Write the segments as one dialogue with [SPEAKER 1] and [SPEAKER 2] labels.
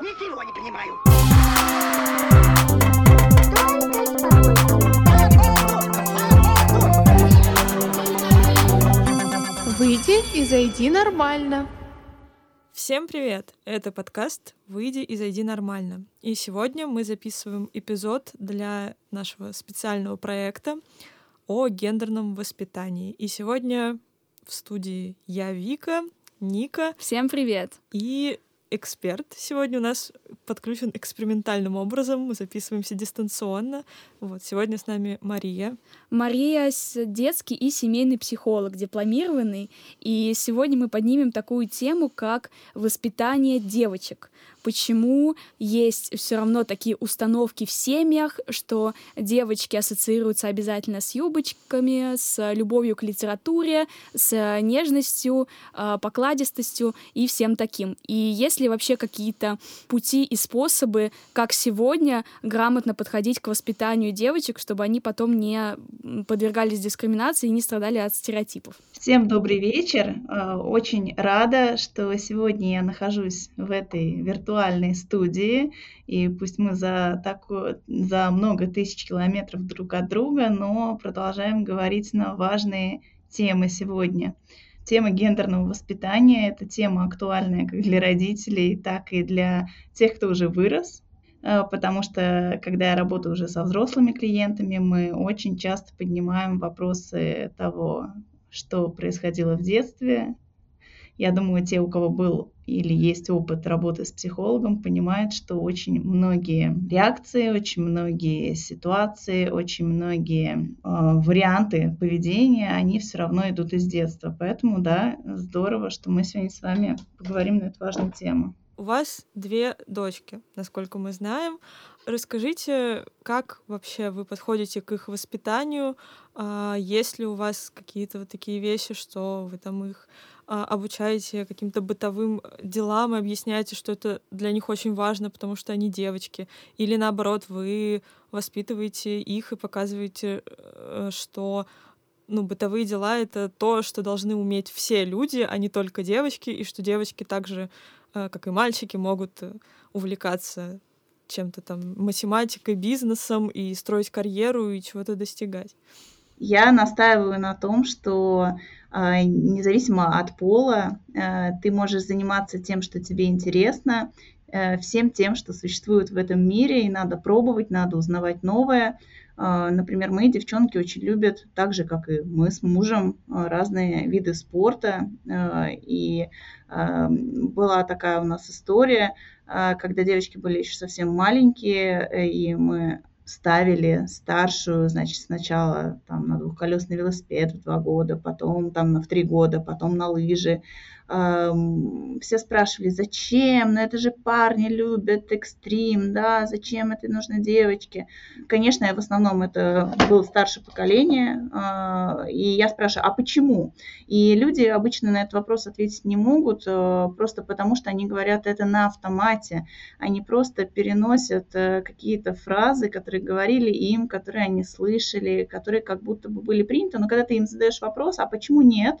[SPEAKER 1] Ничего не понимаю.
[SPEAKER 2] Выйди и зайди нормально.
[SPEAKER 3] Всем привет! Это подкаст «Выйди и зайди нормально». И сегодня мы записываем эпизод для нашего специального проекта о гендерном воспитании. И сегодня в студии я, Вика, Ника.
[SPEAKER 4] Всем привет!
[SPEAKER 3] И эксперт сегодня у нас подключен экспериментальным образом. Мы записываемся дистанционно. Вот, сегодня с нами Мария.
[SPEAKER 4] Мария — детский и семейный психолог, дипломированный. И сегодня мы поднимем такую тему, как воспитание девочек почему есть все равно такие установки в семьях, что девочки ассоциируются обязательно с юбочками, с любовью к литературе, с нежностью, а, покладистостью и всем таким. И есть ли вообще какие-то пути и способы, как сегодня грамотно подходить к воспитанию девочек, чтобы они потом не подвергались дискриминации и не страдали от стереотипов?
[SPEAKER 5] Всем добрый вечер. А, очень рада, что сегодня я нахожусь в этой виртуальной студии. И пусть мы за, такую, за много тысяч километров друг от друга, но продолжаем говорить на важные темы сегодня. Тема гендерного воспитания – это тема актуальная как для родителей, так и для тех, кто уже вырос, а, потому что когда я работаю уже со взрослыми клиентами, мы очень часто поднимаем вопросы того, что происходило в детстве. Я думаю, те, у кого был или есть опыт работы с психологом, понимают, что очень многие реакции, очень многие ситуации, очень многие э, варианты поведения, они все равно идут из детства. Поэтому, да, здорово, что мы сегодня с вами поговорим на эту важную тему.
[SPEAKER 3] У вас две дочки, насколько мы знаем. Расскажите, как вообще вы подходите к их воспитанию? А, есть ли у вас какие-то вот такие вещи, что вы там их обучаете каким-то бытовым делам и объясняете, что это для них очень важно, потому что они девочки? Или наоборот, вы воспитываете их и показываете, э, что ну, бытовые дела — это то, что должны уметь все люди, а не только девочки, и что девочки также, э, как и мальчики, могут э, увлекаться чем-то там математикой, бизнесом и строить карьеру и чего-то достигать.
[SPEAKER 5] Я настаиваю на том, что э, независимо от пола, э, ты можешь заниматься тем, что тебе интересно, э, всем тем, что существует в этом мире, и надо пробовать, надо узнавать новое. Например, мои девчонки очень любят, так же, как и мы с мужем, разные виды спорта. И была такая у нас история, когда девочки были еще совсем маленькие, и мы ставили старшую, значит, сначала там на двухколесный велосипед в два года, потом там в три года, потом на лыжи, все спрашивали, зачем, ну это же парни любят экстрим, да, зачем это нужно девочке. Конечно, в основном это было старшее поколение, а, и я спрашиваю, а почему? И люди обычно на этот вопрос ответить не могут, а, просто потому что они говорят это на автомате, они просто переносят э, какие-то фразы, которые говорили им, которые они слышали, которые как будто бы были приняты, но когда ты им задаешь вопрос, а почему нет,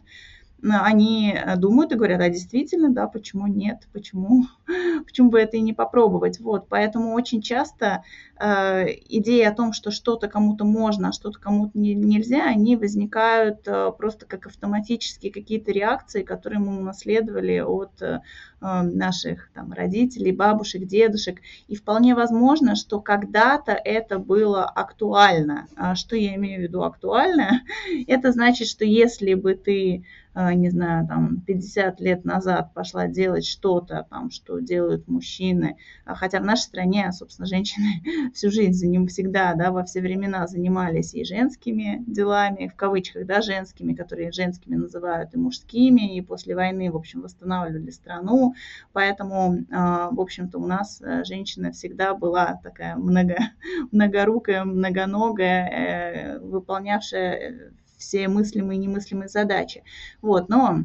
[SPEAKER 5] они э, думают и говорят, а действительно, да, почему нет, почему, почему бы это и не попробовать. Вот, поэтому очень часто э, идеи о том, что что-то кому-то можно, а что-то кому-то не, нельзя, они возникают э, просто как автоматические какие-то реакции, которые мы унаследовали от э, наших там, родителей, бабушек, дедушек. И вполне возможно, что когда-то это было актуально. А что я имею в виду актуально? Это значит, что если бы ты не знаю, там, 50 лет назад пошла делать что-то, там, что делают мужчины, а, хотя в нашей стране, собственно, женщины всю жизнь, ним всегда, да, во все времена занимались и женскими делами, в кавычках, да, женскими, которые женскими называют, и мужскими, и после войны, в общем, восстанавливали страну, поэтому, а, в общем-то, у нас э, женщина всегда была такая много, многорукая, многоногая, э, выполнявшая все мыслимые и немыслимые задачи. Вот, но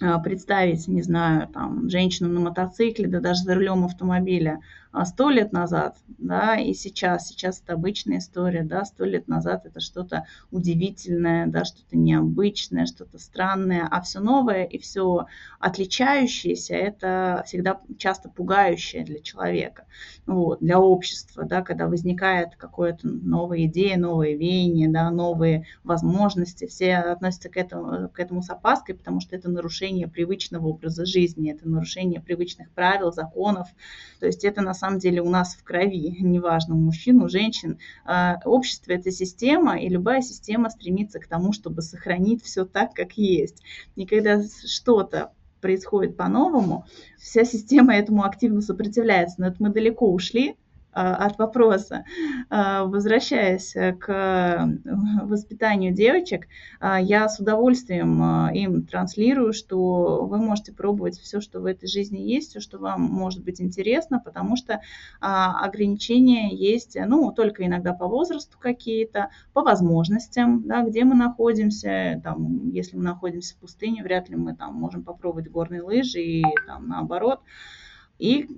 [SPEAKER 5] а, представить, не знаю, там, женщину на мотоцикле, да даже за рулем автомобиля а, сто лет назад, да, и сейчас, сейчас это обычная история, да, сто лет назад это что-то удивительное, да, что-то необычное, что-то странное, а все новое и все отличающееся, это всегда часто пугающее для человека, вот, для общества, да, когда возникает какая-то новая идея, новое веяние, да, новые возможности, все относятся к этому, к этому с опаской, потому что это нарушение привычного образа жизни, это нарушение привычных правил, законов. То есть это на самом деле у нас в крови, неважно, у мужчин, у женщин. А, общество – это система, и любая система стремится к тому, чтобы сохранить все так, как есть. И когда что-то происходит по-новому, вся система этому активно сопротивляется. Но это мы далеко ушли, от вопроса. А, возвращаясь к э, воспитанию девочек, а, я с удовольствием им транслирую, что вы можете пробовать все, что в этой жизни есть, все, что вам может быть интересно, потому что ограничения есть, ну, только иногда по возрасту какие-то, по возможностям, да, где мы находимся, там, если мы находимся в пустыне, вряд ли мы там можем попробовать горные лыжи и там наоборот. И,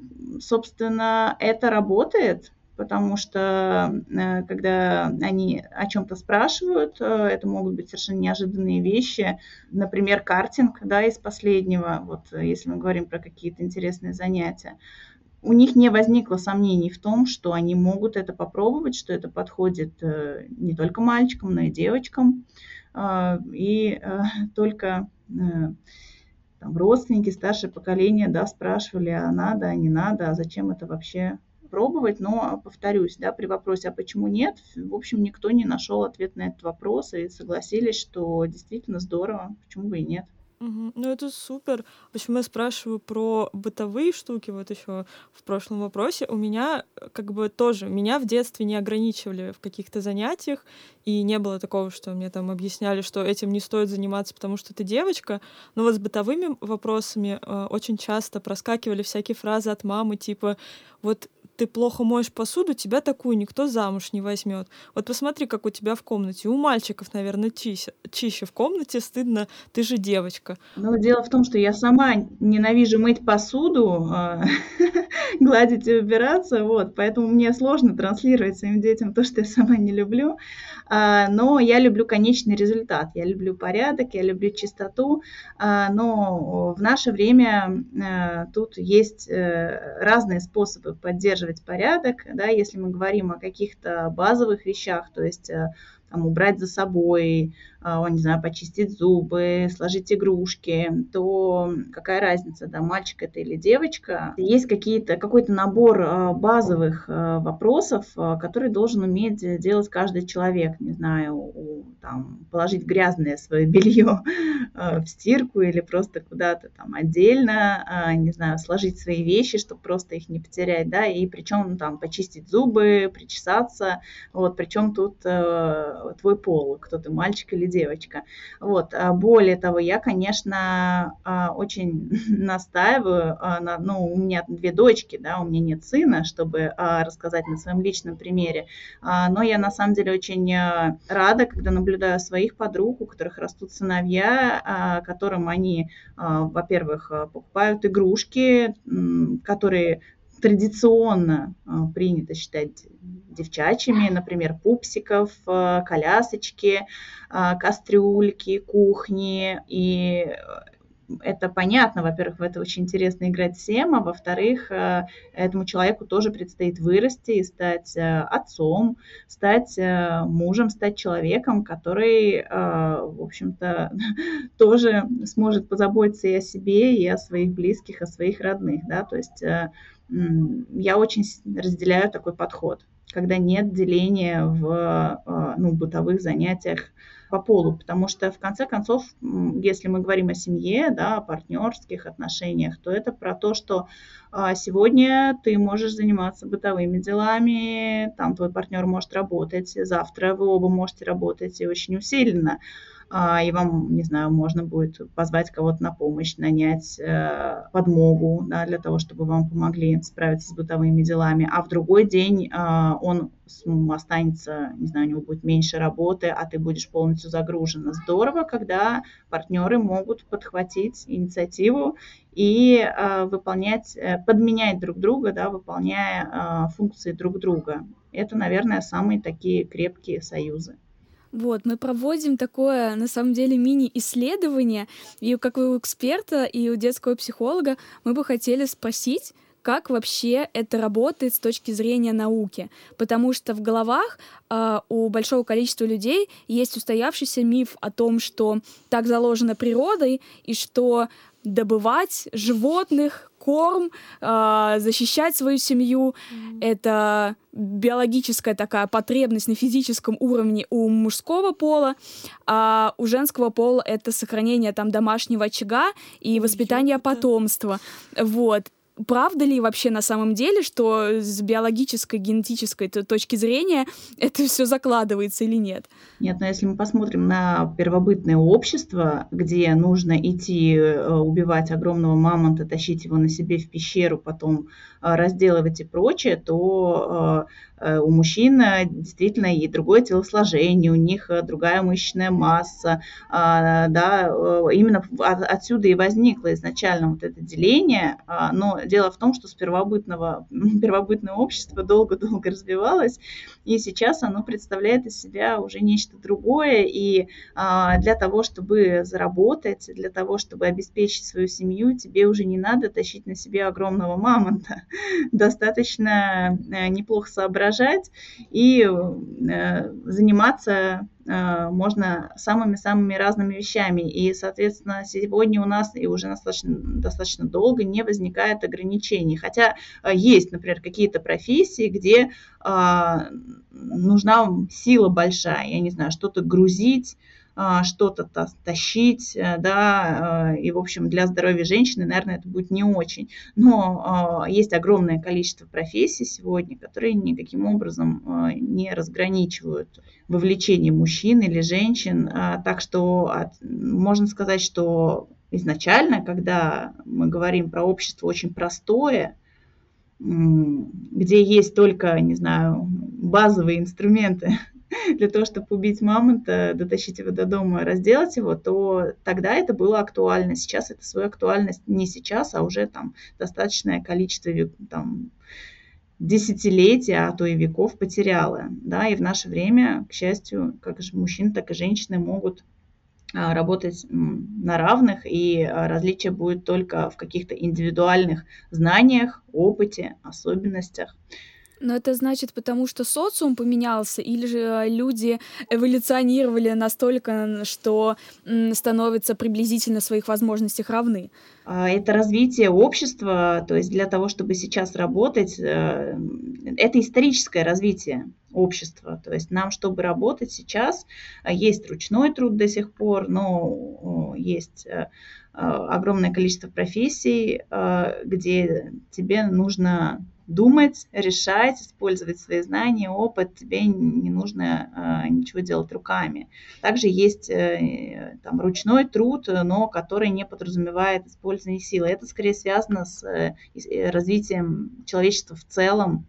[SPEAKER 5] собственно, это работает, потому что э, когда они о чем-то спрашивают, э, это могут быть совершенно неожиданные вещи. Например, картинг, да, из последнего, вот если мы говорим про какие-то интересные занятия. У них не возникло сомнений в том, что они могут это попробовать, что это подходит э, не только мальчикам, но и девочкам. И только там, родственники, старшее поколение, да, спрашивали, а надо, а не надо, а зачем это вообще пробовать, но, повторюсь, да, при вопросе, а почему нет, в общем, никто не нашел ответ на этот вопрос и согласились, что действительно здорово, почему бы и нет.
[SPEAKER 3] Угу. Ну, это супер. Почему я спрашиваю про бытовые штуки, вот еще в прошлом вопросе. У меня э, как бы тоже, меня в детстве не ограничивали в каких-то занятиях, и не было такого, что мне там объясняли, что этим не стоит заниматься, потому что ты девочка. Но вот с бытовыми вопросами э, очень часто проскакивали всякие фразы от мамы, типа, вот ты плохо моешь посуду, тебя такую никто замуж не возьмет. Вот посмотри, как у тебя в комнате. У мальчиков, наверное, чище, чище в комнате, стыдно, ты же девочка.
[SPEAKER 5] Ну, дело в том, что я сама ненавижу мыть посуду, а, гладить и убираться, вот, поэтому мне сложно транслировать своим детям то, что я сама не люблю. А, но я люблю конечный результат, я люблю порядок, я люблю чистоту, а, но в наше время э, тут есть э, разные способы поддерживать порядок, да, если мы говорим о каких-то базовых вещах, то есть э, там, убрать за собой, а, не знаю, почистить зубы, сложить игрушки, то какая разница, да, мальчик это или девочка. Есть какие-то, какой-то набор а, базовых а, вопросов, которые должен уметь делать каждый человек, не знаю, там, положить грязное свое белье в стирку или просто куда-то там отдельно, не знаю, сложить свои вещи, чтобы просто их не потерять, да, и причем там почистить зубы, причесаться, вот, причем тут э, твой пол, кто ты, мальчик или девочка. Вот. А более того, я, конечно, а, очень настаиваю, а, на, ну, у меня две дочки, да, у меня нет сына, чтобы рассказать на своем личном примере, но я на самом деле очень рада, когда наблюдаю своих подруг, у которых растут сыновья, которым они, во-первых, покупают игрушки, которые традиционно принято считать девчачьими, например, пупсиков, э, колясочки, э, кастрюльки, кухни. И это понятно, во-первых, в это очень интересно играть всем, а во-вторых, э, этому человеку тоже предстоит вырасти и стать отцом, стать мужем, стать человеком, который, в общем-то, тоже сможет позаботиться и о себе, и о своих близких, о своих родных, да, то есть я очень разделяю такой подход когда нет деления в а, ну, бытовых занятиях по полу, потому что в конце концов, если мы говорим о семье, да, о партнерских отношениях, то это про то, что а, сегодня ты можешь заниматься бытовыми делами, там твой партнер может работать, завтра вы оба можете работать и очень усиленно, и вам, не знаю, можно будет позвать кого-то на помощь, нанять э, подмогу да, для того, чтобы вам помогли справиться с бытовыми делами, а в другой день а, он останется, не знаю, у него будет меньше работы, а ты будешь полностью загружена. Здорово, когда партнеры могут подхватить инициативу и э, выполнять, э, подменять друг друга, да, выполняя э, функции друг друга. Это, наверное, самые такие крепкие союзы.
[SPEAKER 4] Вот, мы проводим такое, на самом деле, мини-исследование, и как у эксперта, и у детского психолога мы бы хотели спросить, как вообще это работает с точки зрения науки. Потому что в головах э, у большого количества людей есть устоявшийся миф о том, что так заложено природой, и что добывать животных, корм, э, защищать свою семью. Mm-hmm. Это биологическая такая потребность на физическом уровне у мужского пола, а у женского пола это сохранение там домашнего очага и воспитание потомства. Вот правда ли вообще на самом деле, что с биологической, генетической точки зрения это все закладывается или нет?
[SPEAKER 5] Нет, но если мы посмотрим на первобытное общество, где нужно идти э, убивать огромного мамонта, тащить его на себе в пещеру, потом разделывать и прочее, то Э, у мужчин действительно и другое телосложение, у них э, другая мышечная масса, а, да, именно отсюда и возникло изначально вот это деление, а, но дело в том, что с первобытного, первобытное общество долго-долго развивалось, и сейчас оно представляет из себя уже нечто другое, и а, для того, чтобы заработать, для того, чтобы обеспечить свою семью, тебе уже не надо тащить на себе огромного мамонта, достаточно неплохо соображать и э, заниматься э, можно самыми-самыми разными вещами. И, соответственно, сегодня у нас и уже достаточно, достаточно долго не возникает ограничений. Хотя э, есть, например, какие-то профессии, где нужна сила большая, я не знаю, что-то грузить, что-то тащить, э, да, э, и, в общем, для здоровья женщины, наверное, это будет не очень. Но а, есть огромное количество профессий сегодня, которые никаким образом э, не разграничивают вовлечение мужчин или женщин. А, так что можно сказать, что изначально, когда мы говорим про общество очень простое, где есть только, не знаю, базовые инструменты для того, чтобы убить мамонта, дотащить его до дома, разделать его, то тогда это было актуально. Сейчас это свою актуальность не сейчас, а уже там достаточное количество там, десятилетий, а то и веков потеряла. Да, и в наше время, к счастью, как же мужчины, так и женщины могут а, работать на равных, и а, различие будет только в каких-то индивидуальных знаниях, опыте, особенностях.
[SPEAKER 4] Но это значит, потому что социум поменялся, или же э, люди эволюционировали настолько, что становятся приблизительно своих возможностях равны?
[SPEAKER 5] А, это развитие общества, то есть для того, чтобы сейчас работать, э, это историческое развитие общества. То есть нам, чтобы работать сейчас, э, есть ручной труд до сих пор, но есть огромное количество профессий, где тебе нужно думать, решать, использовать свои знания, опыт, тебе не нужно э, ничего делать руками. Также есть э, там, ручной труд, но который не подразумевает использование силы. Это скорее связано с э, развитием человечества в целом,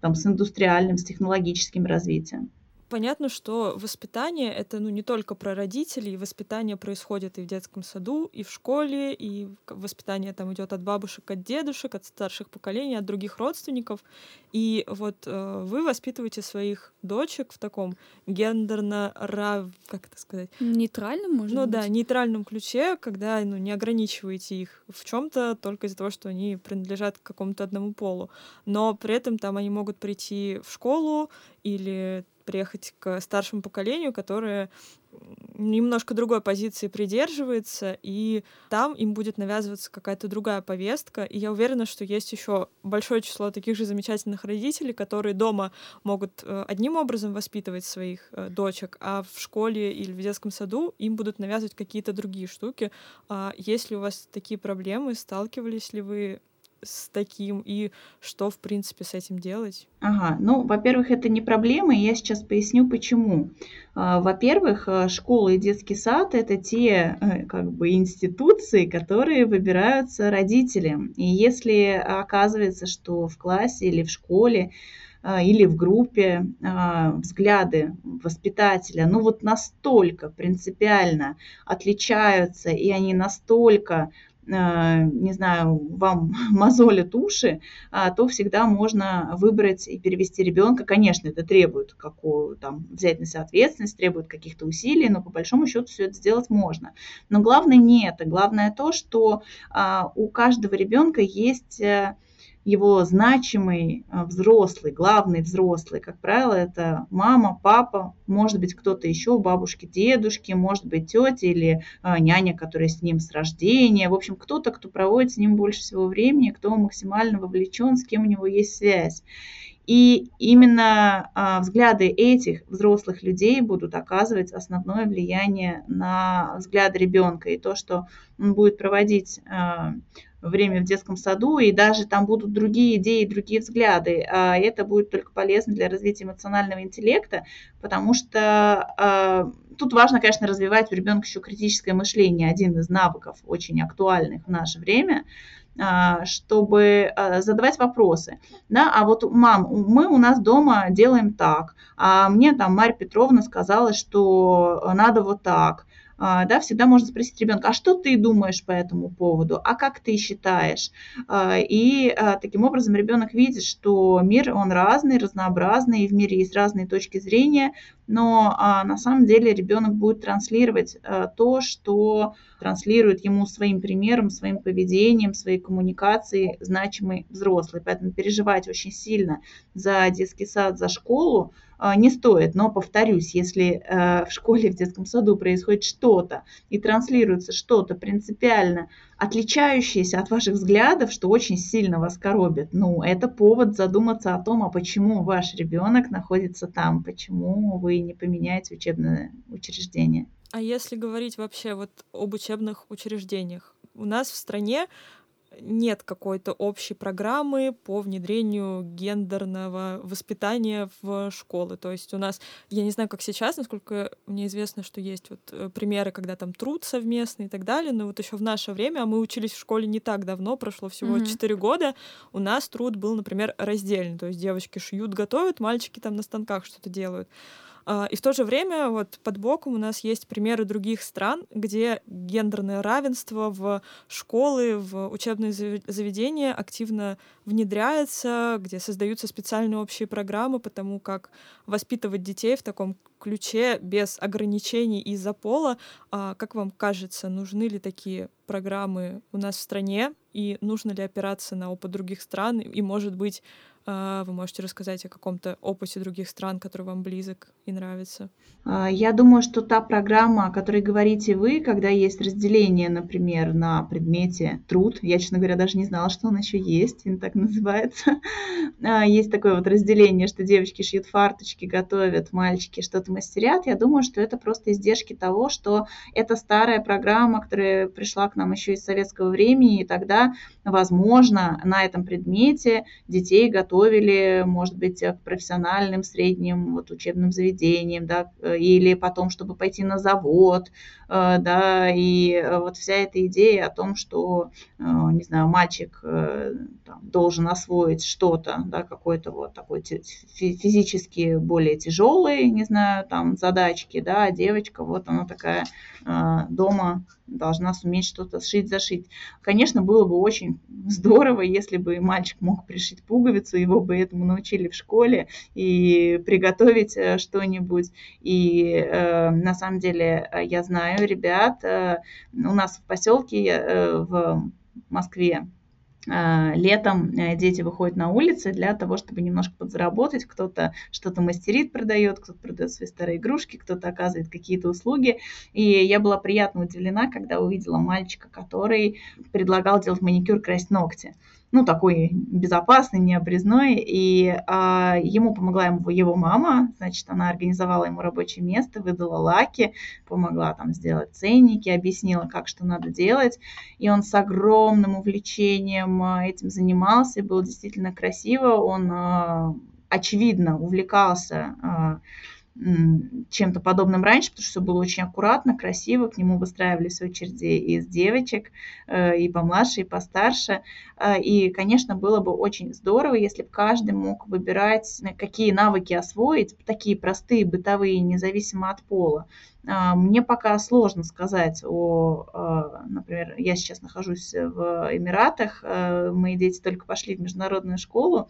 [SPEAKER 5] там, с индустриальным, с технологическим развитием
[SPEAKER 3] понятно, что воспитание — это ну, не только про родителей, воспитание происходит и в детском саду, и в школе, и воспитание там идет от бабушек, от дедушек, от старших поколений, от других родственников. И вот э, вы воспитываете своих дочек в таком гендерно рав... как это сказать?
[SPEAKER 4] Нейтральном, может
[SPEAKER 3] Ну
[SPEAKER 4] быть?
[SPEAKER 3] да, нейтральном ключе, когда ну, не ограничиваете их в чем то только из-за того, что они принадлежат к какому-то одному полу. Но при этом там они могут прийти в школу или приехать к старшему поколению, которое немножко другой позиции придерживается, и там им будет навязываться какая-то другая повестка. И я уверена, что есть еще большое число таких же замечательных родителей, которые дома могут э, одним образом воспитывать своих э, дочек, а в школе или в детском саду им будут навязывать какие-то другие штуки. А есть ли у вас такие проблемы? Сталкивались ли вы с таким и что, в принципе, с этим делать?
[SPEAKER 5] Ага, ну, во-первых, это не проблема, и я сейчас поясню, почему. А, во-первых, э, школа и детский сад – это те э, как бы институции, которые выбираются родителям. И если оказывается, что в классе или в школе а, или в группе а, взгляды воспитателя, ну вот настолько принципиально отличаются, и они настолько не знаю, вам мозолят уши, то всегда можно выбрать и перевести ребенка. Конечно, это требует какую, там, взять на себя ответственность, требует каких-то усилий, но по большому счету все это сделать можно. Но главное не это. Главное то, что у каждого ребенка есть э, его значимый а, взрослый, главный взрослый, как правило, это мама, папа, может быть, кто-то еще, бабушки, дедушки, может быть, тетя или а, няня, которая с ним с рождения. В общем, кто-то, кто проводит с ним больше всего времени, кто максимально вовлечен, с кем у него есть связь. И именно а, взгляды этих взрослых людей будут оказывать основное влияние на взгляд ребенка. И то, что он будет проводить а, время в детском саду, и даже там будут другие идеи, другие взгляды. А это будет только полезно для развития эмоционального интеллекта, потому что а, тут важно, конечно, развивать у ребенка еще критическое мышление, один из навыков очень актуальных в наше время чтобы задавать вопросы. Да, а вот, мам, мы у нас дома делаем так, а мне там Марья Петровна сказала, что надо вот так. А, да, всегда можно спросить ребенка, а что ты думаешь по этому поводу, а как ты считаешь? А, и а, таким образом ребенок видит, что мир, он разный, разнообразный, и в мире есть разные точки зрения, но на самом деле ребенок будет транслировать то, что транслирует ему своим примером, своим поведением, своей коммуникацией значимый взрослый. Поэтому переживать очень сильно за детский сад, за школу – не стоит. Но, повторюсь, если э, в школе, в детском саду происходит что-то и транслируется что-то принципиально отличающееся от ваших взглядов, что очень сильно вас коробит, ну, это повод задуматься о том, а почему ваш ребенок находится там, почему вы не поменяете учебное учреждение.
[SPEAKER 3] А если говорить вообще вот об учебных учреждениях, у нас в стране нет какой-то общей программы по внедрению гендерного воспитания в школы. То есть у нас, я не знаю, как сейчас, насколько мне известно, что есть вот э, примеры, когда там труд совместный и так далее, но вот еще в наше время, а мы учились в школе не так давно, прошло всего mm-hmm. 4 года, у нас труд был, например, раздельный. То есть девочки шьют, готовят, мальчики там на станках что-то делают. А, и в то же время вот под боком у нас есть примеры других стран, где гендерное равенство в школы, в учебные заведения активно внедряется, где создаются специальные общие программы по тому, как воспитывать детей в таком ключе без ограничений из-за пола. А как вам кажется, нужны ли такие программы у нас в стране? И нужно ли опираться на опыт других стран? И, может быть, вы можете рассказать о каком-то опыте других стран, который вам близок и нравится?
[SPEAKER 5] А, я думаю, что та программа, о которой говорите вы, когда есть разделение, например, на предмете труд, я, честно говоря, даже не знала, что он еще есть, он так называется. А, есть такое вот разделение, что девочки шьют фарточки, готовят, мальчики что-то мастерят. Я думаю, что это просто издержки того, что это старая программа, которая пришла к нам еще из советского времени, и тогда, возможно, на этом предмете детей готовят готовили, может быть, к профессиональным средним вот, учебным заведениям, да, или потом, чтобы пойти на завод, э, да, и э, вот вся эта идея о том, что, э, не знаю, мальчик там, должен освоить что-то, да, какой-то вот такой физически более тяжелый, не знаю, там, задачки, да, а девочка, вот она такая дома должна суметь что-то сшить, зашить. Конечно, было бы очень здорово, если бы мальчик мог пришить пуговицу, его бы этому научили в школе, и приготовить э, что-нибудь. И э, на самом деле э, я знаю ребят, э, у нас в поселке э, в Москве летом э, дети выходят на улицы для того, чтобы немножко подзаработать. Кто-то что-то мастерит, продает, кто-то продает свои старые игрушки, кто-то оказывает какие-то услуги. И я была приятно удивлена, когда увидела мальчика, который предлагал делать маникюр, красить ногти. Ну, такой безопасный, необрезной, и а, ему помогла ему его мама, значит, она организовала ему рабочее место, выдала лаки, помогла там сделать ценники, объяснила, как что надо делать, и он с огромным увлечением а, этим занимался, было действительно красиво, он, а, очевидно, увлекался а, чем-то подобным раньше, потому что все было очень аккуратно, красиво, к нему выстраивались очереди из девочек, э, и помладше, и постарше. Э, и, конечно, было бы очень здорово, если бы каждый мог выбирать, какие навыки освоить, такие простые, бытовые, независимо от пола. Э, мне пока сложно сказать о, например, я сейчас нахожусь в Эмиратах, мои дети только пошли в международную школу,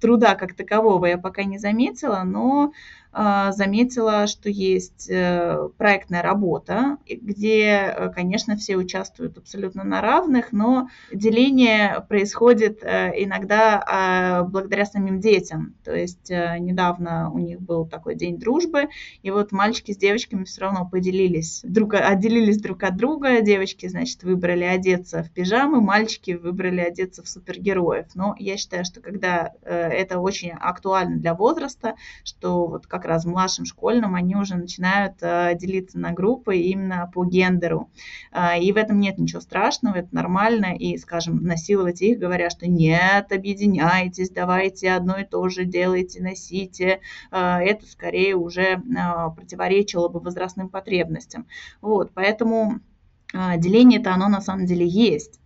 [SPEAKER 5] труда как такового я пока не заметила, но а, заметила, что есть э, проектная работа, где, э, конечно, все участвуют абсолютно на равных, но деление происходит э, иногда а, благодаря самим детям. То есть недавно у них был такой день дружбы, и вот мальчики с девочками все равно поделились, друг, отделились друг от друга. Девочки, значит, выбрали одеться в пижамы, мальчики выбрали одеться в супергероев. Но я считаю, что когда это очень актуально для возраста, что вот как раз в младшем школьном они уже начинают э, делиться на группы именно по гендеру. Э, и в этом нет ничего страшного, это нормально. И, скажем, насиловать их, говоря, что нет, объединяйтесь, давайте одно и то же делайте, носите, э, это скорее уже противоречило бы возрастным потребностям. Вот, поэтому деление-то оно на самом деле есть.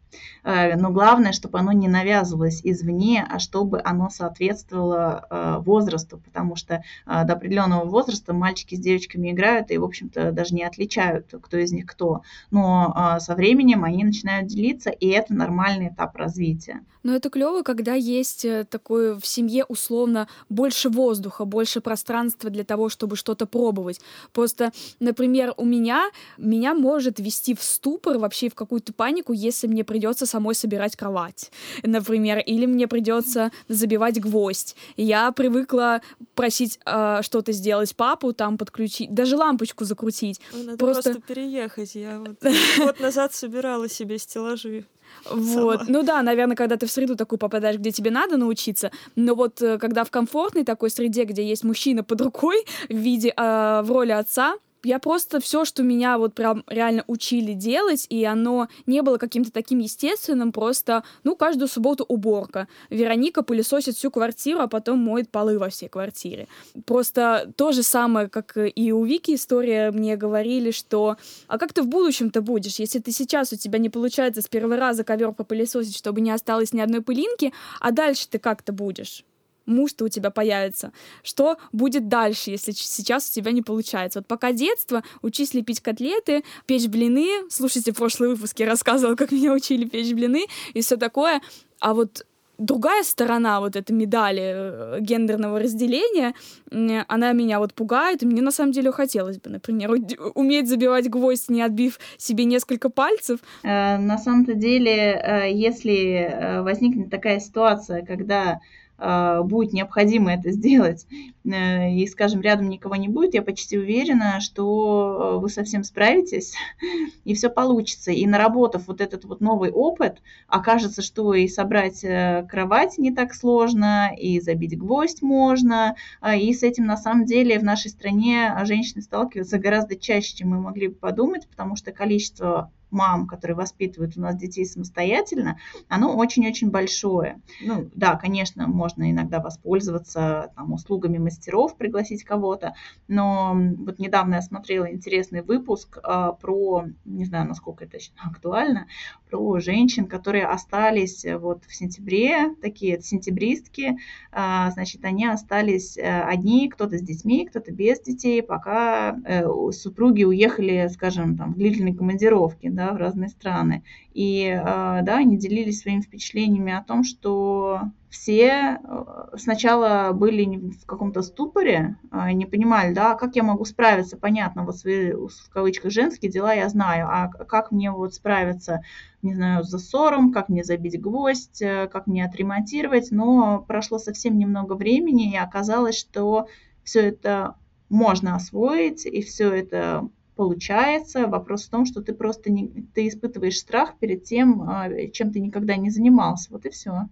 [SPEAKER 5] Э, но главное, чтобы оно не навязывалось извне, а чтобы оно соответствовало э, возрасту, потому что э, до определенного возраста мальчики с девочками играют и, в общем-то, даже не отличают, кто из них кто. Но со временем они начинают делиться, и это нормальный этап развития.
[SPEAKER 4] Но это клево, когда есть такое в семье условно больше воздуха, больше пространства для того, чтобы что-то пробовать. Просто, например, у меня меня может вести в ступор, вообще в какую-то панику, если мне придется самой собирать кровать, например, или мне придется забивать гвоздь. Я привыкла просить э, что-то сделать папу, там подключить, даже лампочку закрутить.
[SPEAKER 3] Надо просто, просто переехать. Я вот год назад собирала себе стеллажи.
[SPEAKER 4] Вот. Сама. Ну да, наверное, когда ты в среду такую попадаешь, где тебе надо научиться, но вот э, когда в комфортной такой среде, где есть мужчина под рукой в виде, э, в роли отца, я просто все, что меня вот прям реально учили делать, и оно не было каким-то таким естественным, просто, ну, каждую субботу уборка. Вероника пылесосит всю квартиру, а потом моет полы во всей квартире. Просто то же самое, как и у Вики история, мне говорили, что а как ты в будущем-то будешь, если ты сейчас у тебя не получается с первого раза ковер попылесосить, чтобы не осталось ни одной пылинки, а дальше ты как-то будешь? Муж-то у тебя появится. Что будет дальше, если сейчас у тебя не получается? Вот пока детство, учись лепить котлеты, печь блины. Слушайте, прошлый выпуск я рассказывала, как меня учили печь блины и все такое. А вот другая сторона вот этой медали э, гендерного разделения, она меня вот пугает, мне на самом деле хотелось бы, например, уметь забивать гвоздь, не отбив себе несколько пальцев.
[SPEAKER 5] Э, на самом-то деле, э, если возникнет такая ситуация, когда будет необходимо это сделать, э, и, скажем, рядом никого не будет, я почти уверена, что вы совсем справитесь, и все получится. И наработав вот этот вот новый опыт, окажется, что и собрать э, кровать не так сложно, и забить гвоздь можно, и с этим на самом деле в нашей стране женщины сталкиваются гораздо чаще, чем мы могли бы подумать, потому что количество мам, которые воспитывают у нас детей самостоятельно, оно очень-очень большое. Ну, да, конечно, можно иногда воспользоваться там, услугами мастеров, пригласить кого-то, но вот недавно я смотрела интересный выпуск а, про, не знаю, насколько это актуально, про женщин, которые остались вот в сентябре, такие сентябристки, а, значит, они остались э, одни, кто-то с детьми, кто-то без детей, пока э, супруги уехали, скажем, там, в длительной командировке, да, да, в разные страны. И а, да, они делились своими впечатлениями о том, что все э, сначала были в каком-то ступоре, а, не понимали, да, как я могу справиться, понятно, вот свои, в кавычках, женские дела я знаю, а как мне вот справиться, не знаю, с засором, как мне забить гвоздь, э, как мне отремонтировать, но прошло совсем немного времени, и оказалось, что все это можно освоить, и все это получается. Вопрос в том, что ты просто не, ты испытываешь страх перед тем, а, чем ты никогда не занимался. Вот и все.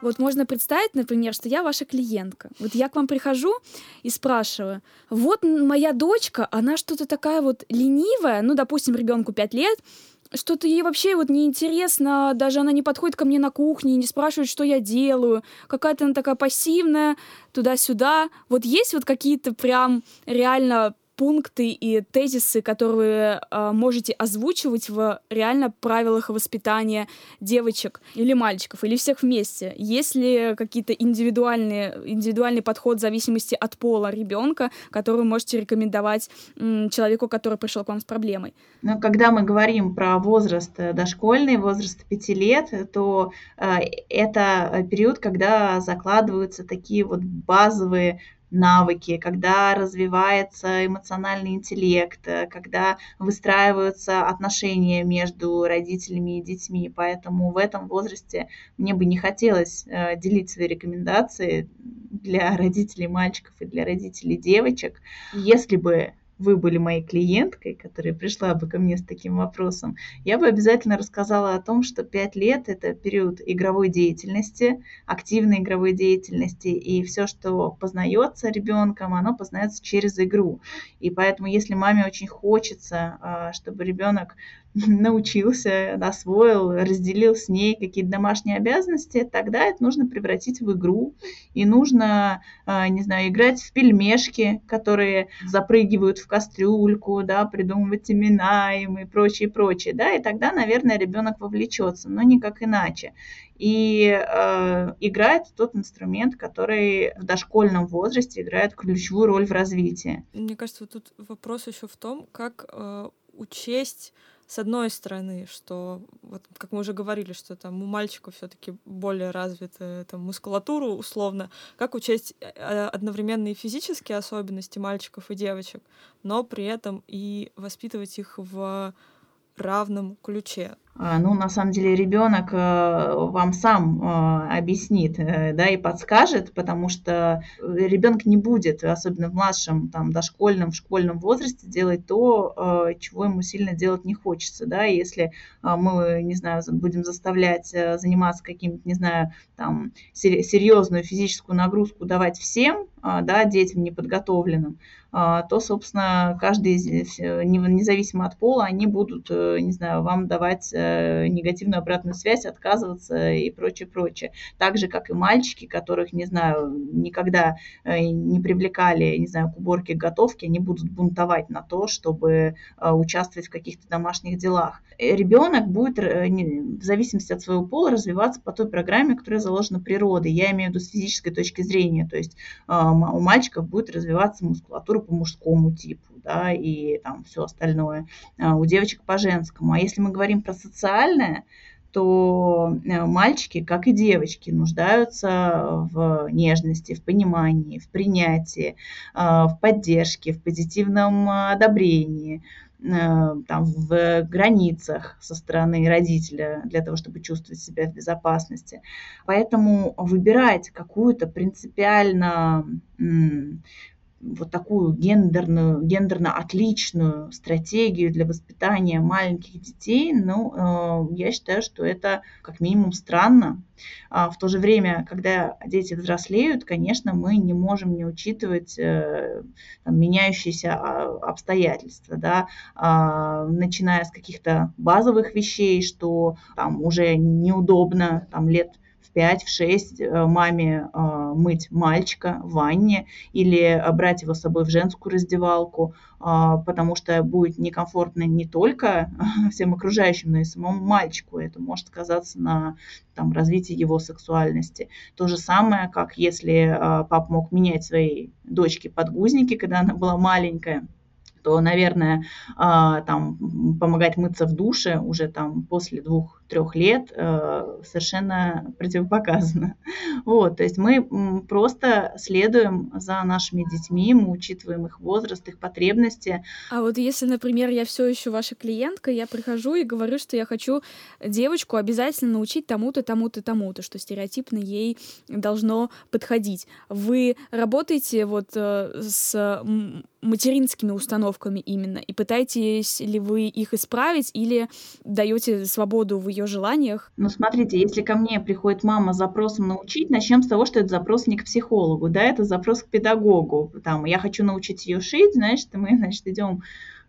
[SPEAKER 4] Вот можно представить, например, что я ваша клиентка. Вот я к вам прихожу и спрашиваю, вот моя дочка, она что-то такая вот ленивая, ну, допустим, ребенку 5 лет, что-то ей вообще вот неинтересно, даже она не подходит ко мне на кухне, не спрашивает, что я делаю, какая-то она такая пассивная, туда-сюда. Вот есть вот какие-то прям реально пункты и тезисы, которые э, можете озвучивать в реально правилах воспитания девочек или мальчиков, или всех вместе? Есть ли какие-то индивидуальные, индивидуальный подход в зависимости от пола ребенка, который можете рекомендовать м, человеку, который пришел к вам с проблемой?
[SPEAKER 5] Ну, когда мы говорим про возраст э, дошкольный, возраст 5 лет, то э, это период, когда закладываются такие вот базовые навыки, когда развивается эмоциональный интеллект, э, когда выстраиваются отношения между родителями и детьми. Поэтому в этом возрасте мне бы не хотелось э, делить свои рекомендации для родителей мальчиков и для родителей девочек. Если бы вы были моей клиенткой, которая пришла бы ко мне с таким вопросом, я бы обязательно рассказала о том, что 5 лет – это период игровой деятельности, активной игровой деятельности, и все, что познается ребенком, оно познается через игру. И поэтому, если маме очень хочется, а, чтобы ребенок научился, освоил, разделил с ней какие-то домашние обязанности, тогда это нужно превратить в игру. И нужно, а, не знаю, играть в пельмешки, которые запрыгивают в кастрюльку, да, придумывать имена им и прочее, прочее, да, и тогда, наверное, ребенок вовлечется, но никак иначе. И э, играет тот инструмент, который в дошкольном возрасте играет ключевую роль в развитии.
[SPEAKER 3] Мне кажется, вот тут вопрос еще в том, как э, учесть с одной стороны, что, вот, как мы уже говорили, что там у мальчиков все-таки более развита там, мускулатура условно, как учесть э, одновременно и физические особенности мальчиков и девочек, но при этом и воспитывать их в равном ключе.
[SPEAKER 5] А, ну, на самом деле, ребенок э, вам сам э, объяснит, э, да, и подскажет, потому что ребенок не будет, особенно в младшем, там, дошкольном, в школьном возрасте, делать то, чего ему сильно делать не хочется, да, если мы, не знаю, будем заставлять заниматься каким-то, не знаю, там, серьезную физическую нагрузку давать всем, да, детям неподготовленным, то, собственно, каждый, независимо от пола, они будут, не знаю, вам давать Э, негативную обратную связь, отказываться и прочее, прочее. Так же, как и мальчики, которых, не знаю, никогда э, не привлекали, не знаю, к уборке, к готовке, они будут бунтовать на то, чтобы э, участвовать в каких-то домашних делах. Ребенок будет, в зависимости от своего пола, развиваться по той программе, которая заложена природой. Я имею в виду с физической точки зрения. То есть у мальчиков будет развиваться мускулатура по мужскому типу, да, и там все остальное. У девочек по женскому. А если мы говорим про социальное, то э, мальчики, как и девочки, нуждаются в нежности, в понимании, в принятии, э, в поддержке, в позитивном одобрении, э, там, в границах со стороны родителя для того, чтобы чувствовать себя в безопасности. Поэтому выбирать какую-то принципиально вот такую гендерную, гендерно отличную стратегию для воспитания маленьких детей, ну, э, я считаю, что это как минимум странно. А в то же время, когда дети взрослеют, конечно, мы не можем не учитывать э, там, меняющиеся а, обстоятельства, да, а, начиная с каких-то базовых вещей, что там уже неудобно, там лет в 5, в 6 э, маме э, мыть мальчика в ванне или брать его с собой в женскую раздевалку, а, потому что будет некомфортно не только всем окружающим, но и самому мальчику. Это может сказаться на там, развитии его сексуальности. То же самое, как если э, папа мог менять своей дочке подгузники, когда она была маленькая, то, наверное, там помогать мыться в душе уже там после двух трех лет э, совершенно противопоказано. Вот, то есть мы просто следуем за нашими детьми, мы учитываем их возраст, их потребности.
[SPEAKER 4] А вот если, например, я все еще ваша клиентка, я прихожу и говорю, что я хочу девочку обязательно научить тому-то, тому-то, тому-то, что стереотипно ей должно подходить. Вы работаете вот э, с материнскими установками именно, и пытаетесь ли вы их исправить или даете свободу в ее желаниях?
[SPEAKER 5] Ну, смотрите, если ко мне приходит мама с запросом научить, начнем с того, что это запрос не к психологу, да, это запрос к педагогу. Там, я хочу научить ее шить, значит, мы, значит, идем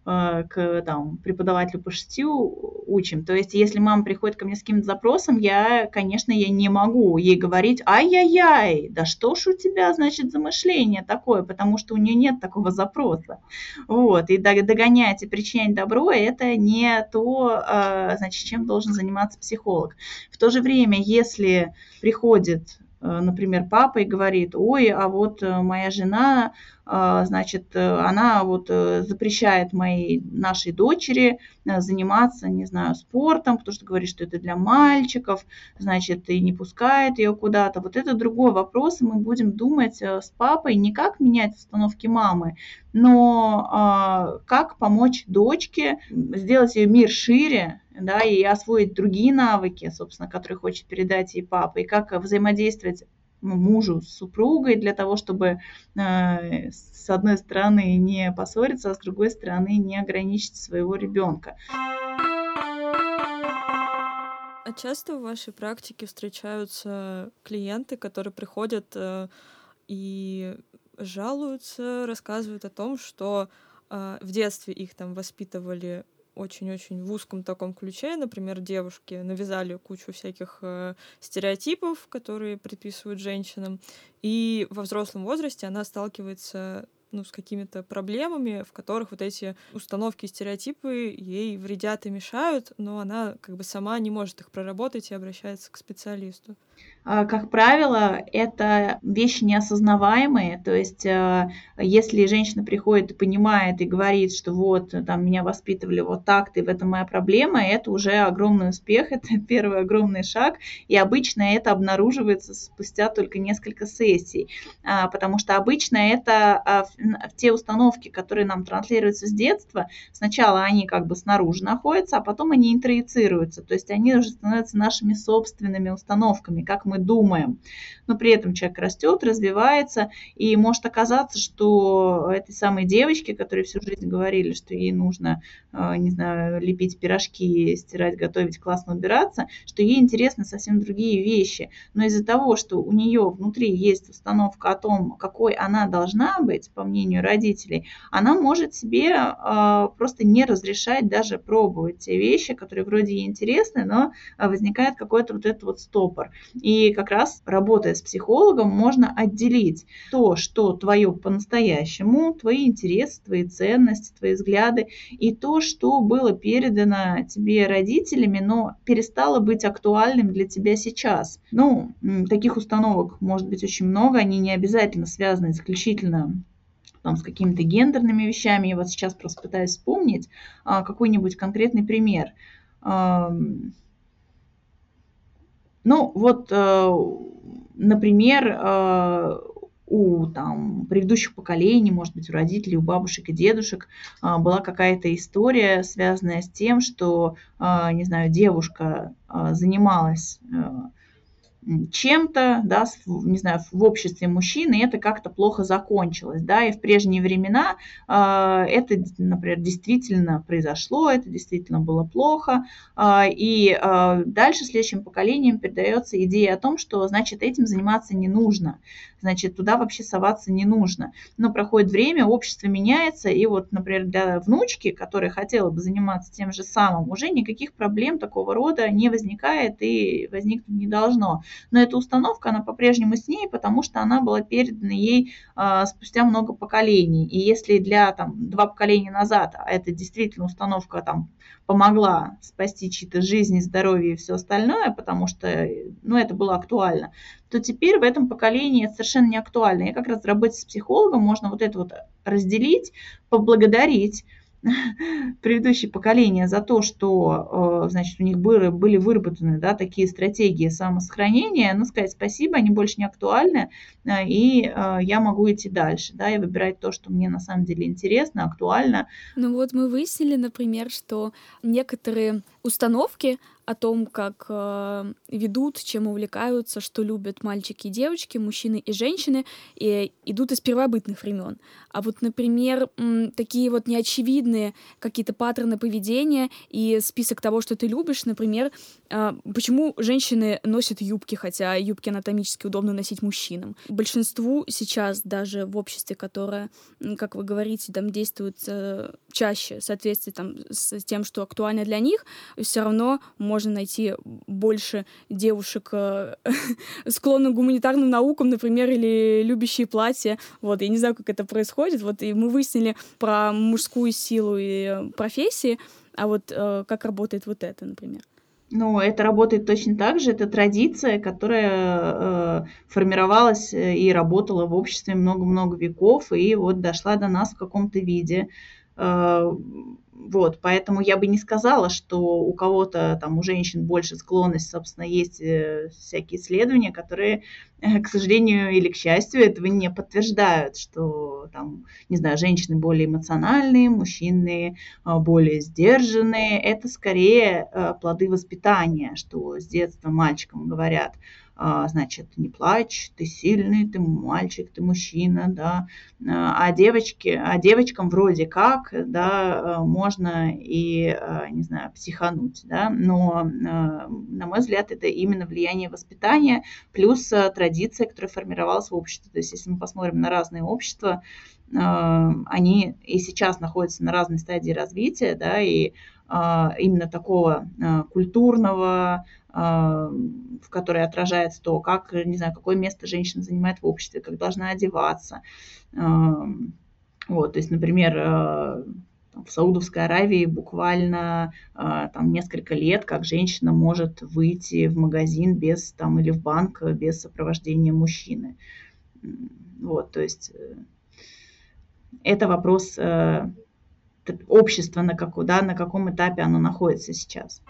[SPEAKER 5] к там, преподавателю по шитью учим. То есть, если мама приходит ко мне с каким-то запросом, я, конечно, я не могу ей говорить, ай-яй-яй, да что ж у тебя, значит, замышление такое, потому что у нее нет такого запроса. Вот, и догонять и причинять добро – это не то, э, значит, чем должен заниматься психолог. В то же время, если приходит Э, например, папа и говорит, ой, а вот э, моя жена, э, значит, она вот запрещает моей, нашей дочери заниматься, не знаю, спортом, потому что говорит, что это для мальчиков, значит, и не пускает ее куда-то. Вот это другой вопрос, и мы будем думать с папой не как менять установки мамы, но как помочь дочке сделать ее мир шире, да, и освоить другие навыки, собственно, которые хочет передать ей папа, и как взаимодействовать мужу с супругой для того, чтобы э, с одной стороны не поссориться, а с другой стороны не ограничить своего ребенка.
[SPEAKER 3] А часто в вашей практике встречаются клиенты, которые приходят э, и жалуются, рассказывают о том, что э, в детстве их там воспитывали очень-очень в узком таком ключе. Например, девушки навязали кучу всяких э, стереотипов, которые приписывают женщинам. И во взрослом возрасте она сталкивается ну, с какими-то проблемами, в которых вот эти установки и стереотипы ей вредят и мешают, но она как бы сама не может их проработать и обращается к специалисту.
[SPEAKER 5] А, как правило, это вещи неосознаваемые, то есть э, если женщина приходит и понимает и говорит, что вот там меня воспитывали вот так-то, и в этом моя проблема, это уже огромный успех, это первый огромный шаг, и обычно это обнаруживается спустя только несколько сессий, а, потому что обычно это а, те установки, которые нам транслируются с детства, сначала они как бы снаружи находятся, а потом они интроицируются, то есть они уже становятся нашими собственными установками, как мы думаем. Но при этом человек растет, развивается, и может оказаться, что этой самой девочке, которой всю жизнь говорили, что ей нужно, э, не знаю, лепить пирожки, стирать, готовить, классно убираться, что ей интересны совсем другие вещи. Но из-за того, что у нее внутри есть установка о том, какой она должна быть, по мнению родителей, она может себе э, просто не разрешать даже пробовать те вещи, которые вроде ей интересны, но возникает какой-то вот этот вот стопор. И как раз работая с психологом, можно отделить то, что твое по-настоящему, твои интересы, твои ценности, твои взгляды, и то, что было передано тебе родителями, но перестало быть актуальным для тебя сейчас. Ну, таких установок может быть очень много, они не обязательно связаны исключительно там, с какими-то гендерными вещами. Я вот сейчас просто пытаюсь вспомнить а, какой-нибудь конкретный пример. Ну, вот, э, например, э, у там, предыдущих поколений, может быть, у родителей, у бабушек и дедушек э, была какая-то история, связанная с тем, что, не знаю, девушка занималась чем-то, да, не знаю, в обществе мужчин, и это как-то плохо закончилось, да, и в прежние времена э, это, например, действительно произошло, это действительно было плохо, э, и э, дальше следующим поколениям передается идея о том, что, значит, этим заниматься не нужно, значит, туда вообще соваться не нужно. Но проходит время, общество меняется, и вот, например, для внучки, которая хотела бы заниматься тем же самым, уже никаких проблем такого рода не возникает и возникнуть не должно. Но эта установка, она по-прежнему с ней, потому что она была передана ей э, спустя много поколений. И если для там, два поколения назад, а это действительно установка там помогла спасти чьи-то жизни, здоровье и все остальное, потому что ну, это было актуально, то теперь в этом поколении это совершенно не актуально. И как раз в работе с психологом можно вот это вот разделить, поблагодарить, предыдущие поколения за то, что, э, значит, у них были, были выработаны, да, такие стратегии самосохранения, ну, сказать спасибо, они больше не актуальны, э, и э, я могу идти дальше, да, и выбирать то, что мне на самом деле интересно, актуально.
[SPEAKER 4] Ну вот мы выяснили, например, что некоторые установки, о том, как э, ведут, чем увлекаются, что любят мальчики и девочки, мужчины и женщины, и идут из первобытных времен. А вот, например, м, такие вот неочевидные какие-то паттерны поведения и список того, что ты любишь, например, э, почему женщины носят юбки, хотя юбки анатомически удобно носить мужчинам. Большинству сейчас даже в обществе, которое, как вы говорите, там действует э, чаще в соответствии там, с тем, что актуально для них, все равно можно найти больше девушек, э, склонных к гуманитарным наукам, например, или любящие платья. Вот, я не знаю, как это происходит. Вот, и мы выяснили про мужскую силу и профессии, а вот э, как работает вот это, например.
[SPEAKER 5] Ну, это работает точно так же. Это традиция, которая э, формировалась э, и работала в обществе много-много веков, и вот дошла до нас в каком-то виде. Э, вот, поэтому я бы не сказала, что у кого-то там, у женщин больше склонность, собственно, есть э, всякие исследования, которые, э, к сожалению или к счастью, этого не подтверждают, что там, не знаю, женщины более эмоциональные, мужчины более сдержанные. Это скорее плоды воспитания, что с детства мальчикам говорят – а, значит, не плачь, ты сильный, ты мальчик, ты мужчина, да, а девочки, а девочкам вроде как, да, можно и, а, не знаю, психануть, да, но, на мой взгляд, это именно влияние воспитания плюс традиция, которая формировалась в обществе, то есть если мы посмотрим на разные общества, они и сейчас находятся на разной стадии развития, да, и именно такого культурного, в которой отражается то, как, не знаю, какое место женщина занимает в обществе, как должна одеваться. Вот, то есть, например, э, в Саудовской Аравии буквально э, там несколько лет, как женщина может выйти в магазин без там или в банк без сопровождения мужчины. Вот, то есть э, это вопрос общества, на, как, да, на каком этапе оно находится сейчас.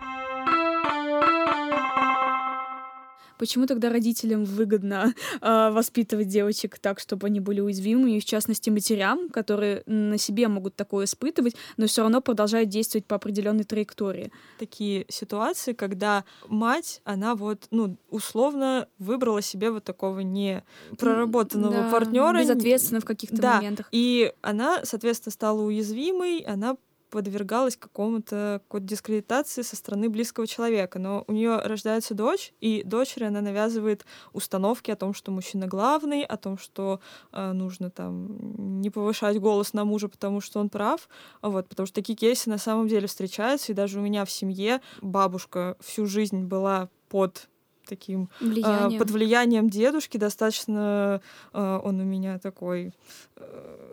[SPEAKER 4] Почему тогда родителям выгодно э, воспитывать девочек так, чтобы они были уязвимыми, и в частности матерям, которые на себе могут такое испытывать, но все равно продолжают действовать по определенной траектории?
[SPEAKER 3] Такие ситуации, когда мать, она вот, ну, условно выбрала себе вот такого не проработанного да, партнера.
[SPEAKER 4] Безответственно в каких-то
[SPEAKER 3] да,
[SPEAKER 4] моментах.
[SPEAKER 3] И она, соответственно, стала уязвимой, она подвергалась какому-то какой-то дискредитации со стороны близкого человека. Но у нее рождается дочь, и дочери она навязывает установки о том, что мужчина главный, о том, что э, нужно там не повышать голос на мужа, потому что он прав. Вот, потому что такие кейсы на самом деле встречаются, и даже у меня в семье бабушка всю жизнь была под таким влиянием. Э, под влиянием дедушки достаточно э, он у меня такой
[SPEAKER 4] э,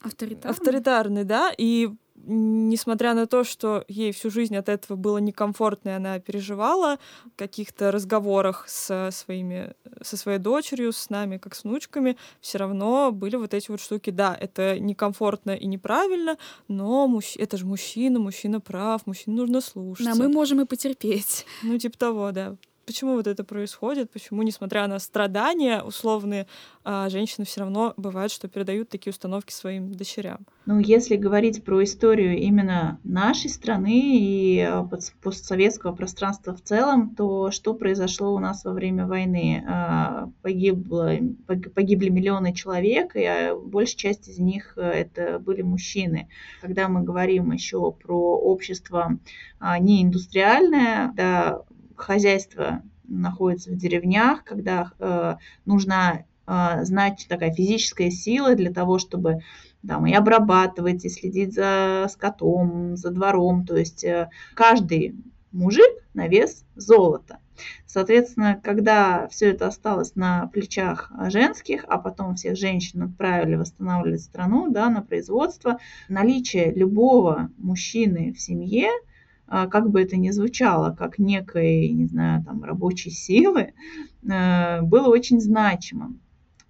[SPEAKER 4] авторитарный.
[SPEAKER 3] авторитарный, да, и несмотря на то, что ей всю жизнь от этого было некомфортно, и она переживала в каких-то разговорах со, своими, со своей дочерью, с нами, как с внучками, все равно были вот эти вот штуки. Да, это некомфортно и неправильно, но мужч... это же мужчина, мужчина прав, мужчине нужно слушать.
[SPEAKER 4] А мы можем и потерпеть.
[SPEAKER 3] Ну, типа того, да почему вот это происходит, почему, несмотря на страдания условные, а, женщины все равно бывает, что передают такие установки своим дочерям.
[SPEAKER 5] Ну, если говорить про историю именно нашей страны и а, постсоветского пространства в целом, то что произошло у нас во время войны? А, погибло, погибли миллионы человек, и большая часть из них это были мужчины. Когда мы говорим еще про общество неиндустриальное, да, хозяйство находится в деревнях, когда э, нужна э, знать такая физическая сила для того, чтобы там, и обрабатывать, и следить за скотом, за двором. То есть э, каждый мужик на вес золота. Соответственно, когда все это осталось на плечах женских, а потом всех женщин отправили восстанавливать страну да, на производство, наличие любого мужчины в семье – как бы это ни звучало, как некой, не знаю, там, рабочей силы, э, было очень значимым.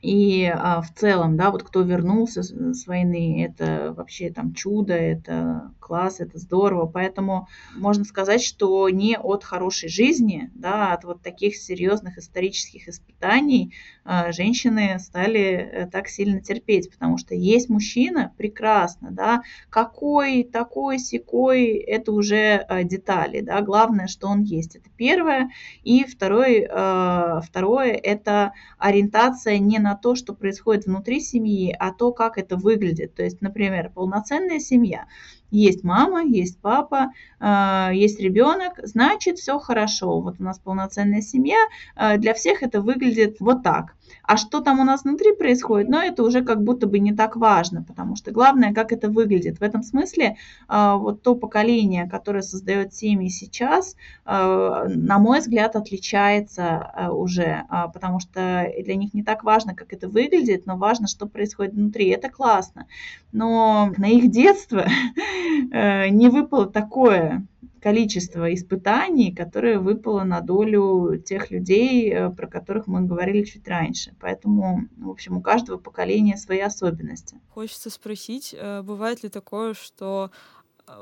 [SPEAKER 5] И а, в целом, да, вот кто вернулся с, с войны, это вообще там чудо, это класс, это здорово. Поэтому можно сказать, что не от хорошей жизни, да, от вот таких серьезных исторических испытаний а, женщины стали э, так сильно терпеть, потому что есть мужчина, прекрасно, да, какой, такой, секой, это уже а, детали, да, главное, что он есть, это первое. И второй, а, второе, это ориентация не на на то, что происходит внутри семьи, а то, как это выглядит. То есть, например, полноценная семья. Есть мама, есть папа, а, есть ребенок, значит, все хорошо. Вот у нас полноценная семья, а, для всех это выглядит вот так. А что там у нас внутри происходит, ну, это уже как будто бы не так важно, потому что главное, как это выглядит. В этом смысле а, вот то поколение, которое создает семьи сейчас, на мой взгляд, отличается уже, потому что для них не так важно, как это выглядит, но важно, что происходит внутри. Это классно. Но на их детство не выпало такое количество испытаний, которое выпало на долю тех людей, э, про которых мы говорили чуть раньше. Поэтому, в общем, у каждого поколения свои особенности.
[SPEAKER 3] Хочется спросить, э, бывает ли такое, что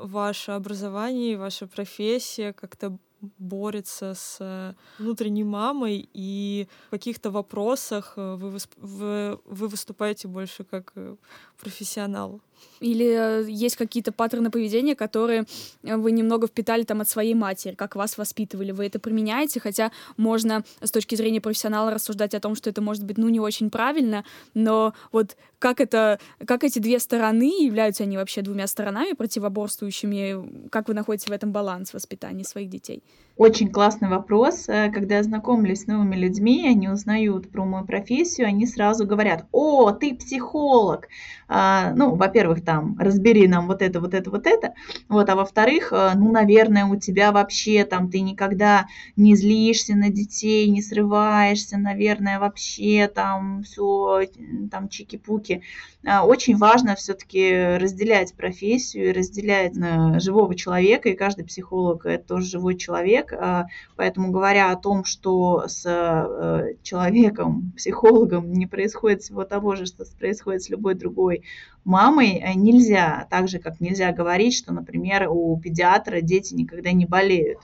[SPEAKER 3] ваше образование, ваша профессия как-то борется с внутренней мамой, и в каких-то вопросах вы, вы, вы выступаете больше как профессионал?
[SPEAKER 4] Или э, есть какие-то паттерны поведения, которые э, вы немного впитали там от своей матери, как вас воспитывали, вы это применяете, хотя можно с точки зрения профессионала рассуждать о том, что это может быть, ну, не очень правильно, но вот как это, как эти две стороны, являются они вообще двумя сторонами противоборствующими, как вы находите в этом баланс воспитания своих детей?
[SPEAKER 5] Очень классный вопрос. Э, когда я знакомлюсь с новыми людьми, они узнают про мою профессию, они сразу говорят, о, ты психолог. А, ну, во-первых, там, разбери нам вот это, вот это, вот это. Вот, а во-вторых, э, ну, наверное, у тебя вообще там ты никогда не злишься на детей, не срываешься, наверное, вообще там все, там чики-пуки. А, очень важно все-таки разделять профессию и разделять э, живого человека, и каждый психолог – это тоже живой человек, человек, а, поэтому говоря о том, что с э, человеком, психологом не происходит всего того же, что происходит с любой другой мамой, э, нельзя, так же, как нельзя говорить, что, например, у педиатра дети никогда не болеют.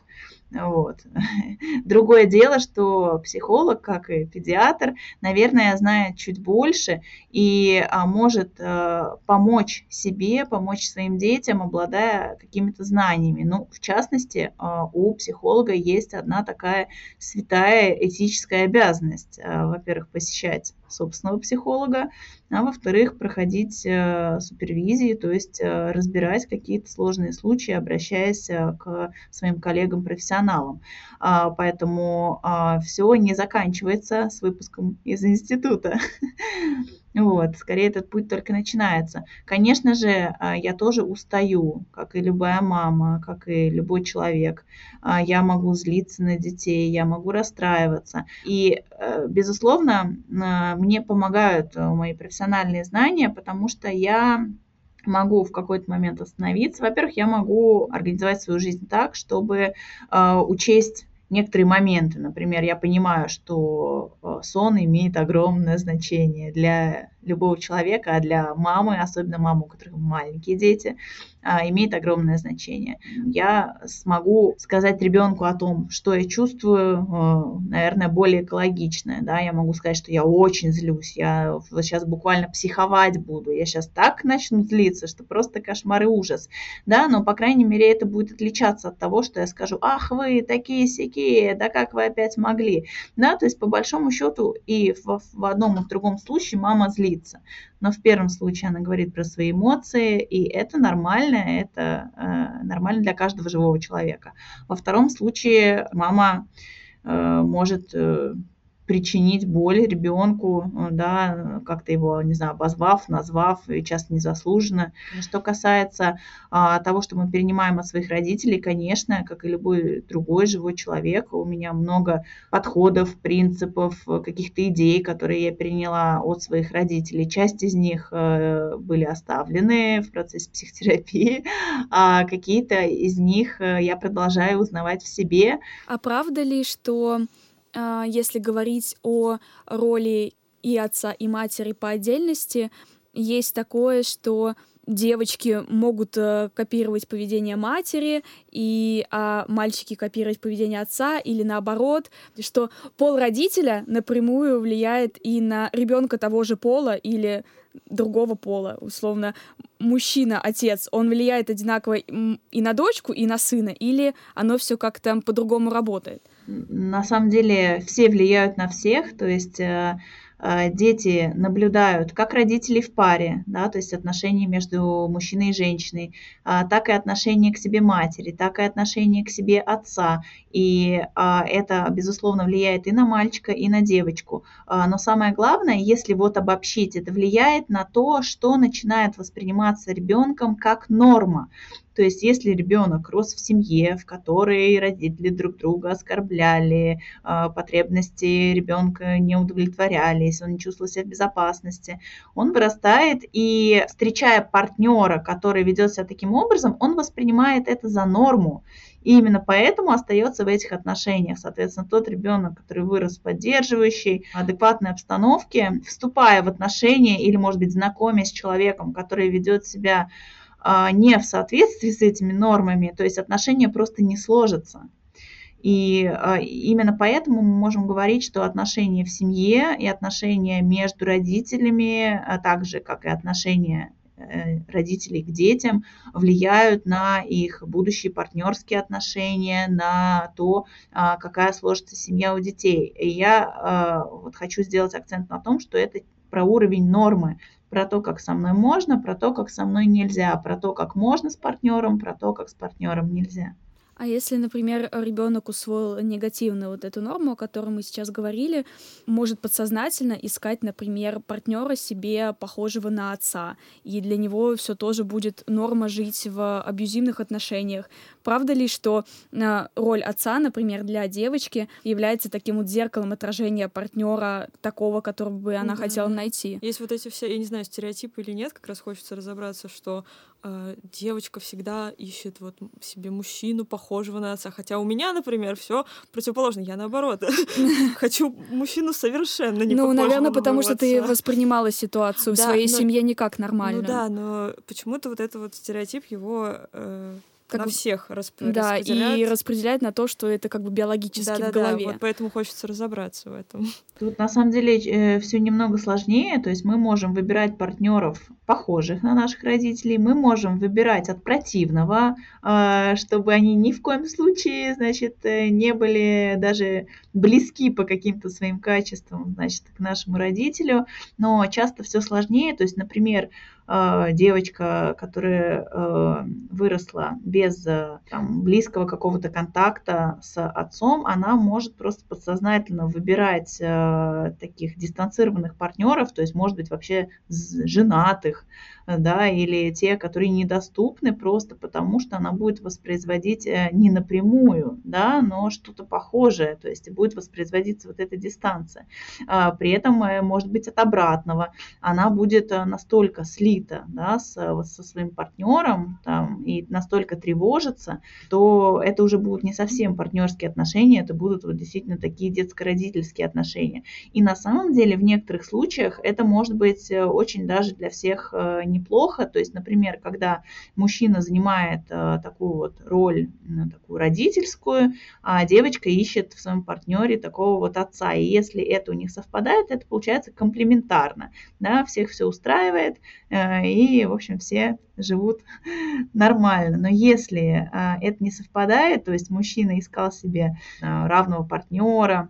[SPEAKER 5] Вот. Другое дело, что психолог, как и педиатр, наверное, знает чуть больше и а, может а, помочь себе, помочь своим детям, обладая какими-то знаниями. Ну, в частности, а, у психолога есть одна такая святая этическая обязанность. А, во-первых, посещать собственного психолога, а во-вторых, проходить э, супервизии, то есть э, разбирать какие-то сложные случаи, обращаясь э, к своим коллегам-профессионалам. А, поэтому все не заканчивается с выпуском из института. Вот, скорее этот путь только начинается. Конечно же, а, я тоже устаю, как и любая мама, как и любой человек. А, я могу злиться на детей, я могу расстраиваться. И, э, безусловно, а, мне помогают э, мои профессиональные знания, потому что я могу в какой-то момент остановиться. Во-первых, я могу организовать свою жизнь так, чтобы учесть некоторые моменты. Например, я понимаю, что э, сон имеет огромное значение для любого человека, а для мамы, особенно мамы, у которых маленькие дети, а, имеет огромное значение. Я смогу сказать ребенку о том, что я чувствую, э, наверное, более экологичное. Да? Я могу сказать, что я очень злюсь, я сейчас буквально психовать буду, я сейчас так начну злиться, что просто кошмар и ужас. Да? Но, по крайней мере, это будет отличаться от того, что я скажу, ах вы такие сякие, да как вы опять могли. Да? То есть, по большому счету, и в, в одном и в другом случае мама злится злиться. Но в первом случае она говорит про свои эмоции, и это нормально, это э, нормально для каждого живого человека. Во втором случае мама э, может э, причинить боль ребенку, э, да, как-то его, не знаю, обозвав, назвав, и часто незаслуженно. Что касается а, того, что мы перенимаем от своих родителей, конечно, как и любой другой живой человек, у меня много подходов, принципов, каких-то идей, которые я переняла от своих родителей. Часть из них э, были оставлены в процессе психотерапии, а какие-то из них э, я продолжаю узнавать в себе.
[SPEAKER 4] А правда ли, что если говорить о роли и отца, и матери по отдельности, есть такое, что девочки могут э, копировать поведение матери, и а мальчики копировать поведение отца, или наоборот, что пол родителя напрямую влияет и на ребенка того же пола или другого пола, условно, мужчина, отец, он влияет одинаково и на дочку, и на сына, или оно все как-то по-другому работает?
[SPEAKER 5] На самом деле все влияют на всех, то есть э, Э, дети наблюдают как родители в паре, да, то есть отношения между мужчиной и женщиной, а, так и отношения к себе матери, так и отношения к себе отца. И а, это, безусловно, влияет и на мальчика, и на девочку. А, но самое главное, если вот обобщить, это влияет на то, что начинает восприниматься ребенком как норма. То есть если ребенок рос в семье, в которой родители друг друга оскорбляли, а, потребности ребенка не удовлетворялись, он не чувствовал себя в безопасности, он вырастает и, встречая партнера, который ведет себя таким образом, он воспринимает это за норму. И именно поэтому остается в этих отношениях. Соответственно, тот ребенок, который вырос в поддерживающей, адекватной обстановке, вступая в отношения или, может быть, знакомясь с человеком, который ведет себя не в соответствии с этими нормами, то есть отношения просто не сложатся. И а, именно поэтому мы можем говорить, что отношения в семье и отношения между родителями, а также как и отношения э, родителей к детям влияют на их будущие партнерские отношения, на то, какая сложится семья у детей. И я вот хочу сделать акцент на том, что это про уровень нормы про то, как со мной можно, про то, как со мной нельзя, про то, как можно с партнером, про то, как с партнером нельзя.
[SPEAKER 4] А если, например, ребенок усвоил негативно вот эту норму, о которой мы сейчас говорили, может подсознательно искать, например, партнера себе похожего на отца, и для него все тоже будет норма жить в абьюзивных отношениях. Правда ли, что а, роль отца, например, для девочки является таким вот зеркалом отражения партнера такого, которого бы она да. хотела найти?
[SPEAKER 3] Есть вот эти все, я не знаю, стереотипы или нет, как раз хочется разобраться, что девочка всегда ищет вот себе мужчину похожего на отца. Хотя у меня, например, все противоположно. Я наоборот хочу мужчину совершенно не
[SPEAKER 4] Ну, наверное, потому что ты воспринимала ситуацию в своей семье не как нормально.
[SPEAKER 3] Ну да, но почему-то вот этот вот стереотип его э, как на всех расп...
[SPEAKER 4] да, распределяет. и распределяет на то, что это как бы биологически да, да, в голове.
[SPEAKER 3] Да, вот поэтому хочется разобраться в этом.
[SPEAKER 5] Тут на самом деле э, все немного сложнее, то есть мы можем выбирать партнеров похожих на наших родителей, мы можем выбирать от противного, э, чтобы они ни в коем случае, значит, э, не были даже близки по каким-то своим качествам, значит, к нашему родителю, но часто все сложнее, то есть, например, девочка, которая э, выросла без э, там, близкого какого-то контакта с отцом, она может просто подсознательно выбирать таких дистанцированных партнеров, то есть, может быть, вообще женатых, да, или те, которые недоступны просто потому, что она будет воспроизводить не напрямую, да, но что-то похожее, то есть будет воспроизводиться вот эта дистанция. При этом, может быть, от обратного, она будет настолько слита да, с, со своим партнером там, и настолько тревожится, то это уже будут не совсем партнерские отношения, это будут вот действительно такие детско-родительские отношения. И на самом деле в некоторых случаях это может быть э, очень даже для всех э, неплохо. То есть, например, когда мужчина занимает э, такую вот роль, такую родительскую, а девочка ищет в своем партнере такого вот отца. И если это у них совпадает, это получается комплементарно. Да, всех все устраивает, и, в общем, все живут нормально. Но если это не совпадает, то есть мужчина искал себе равного партнера,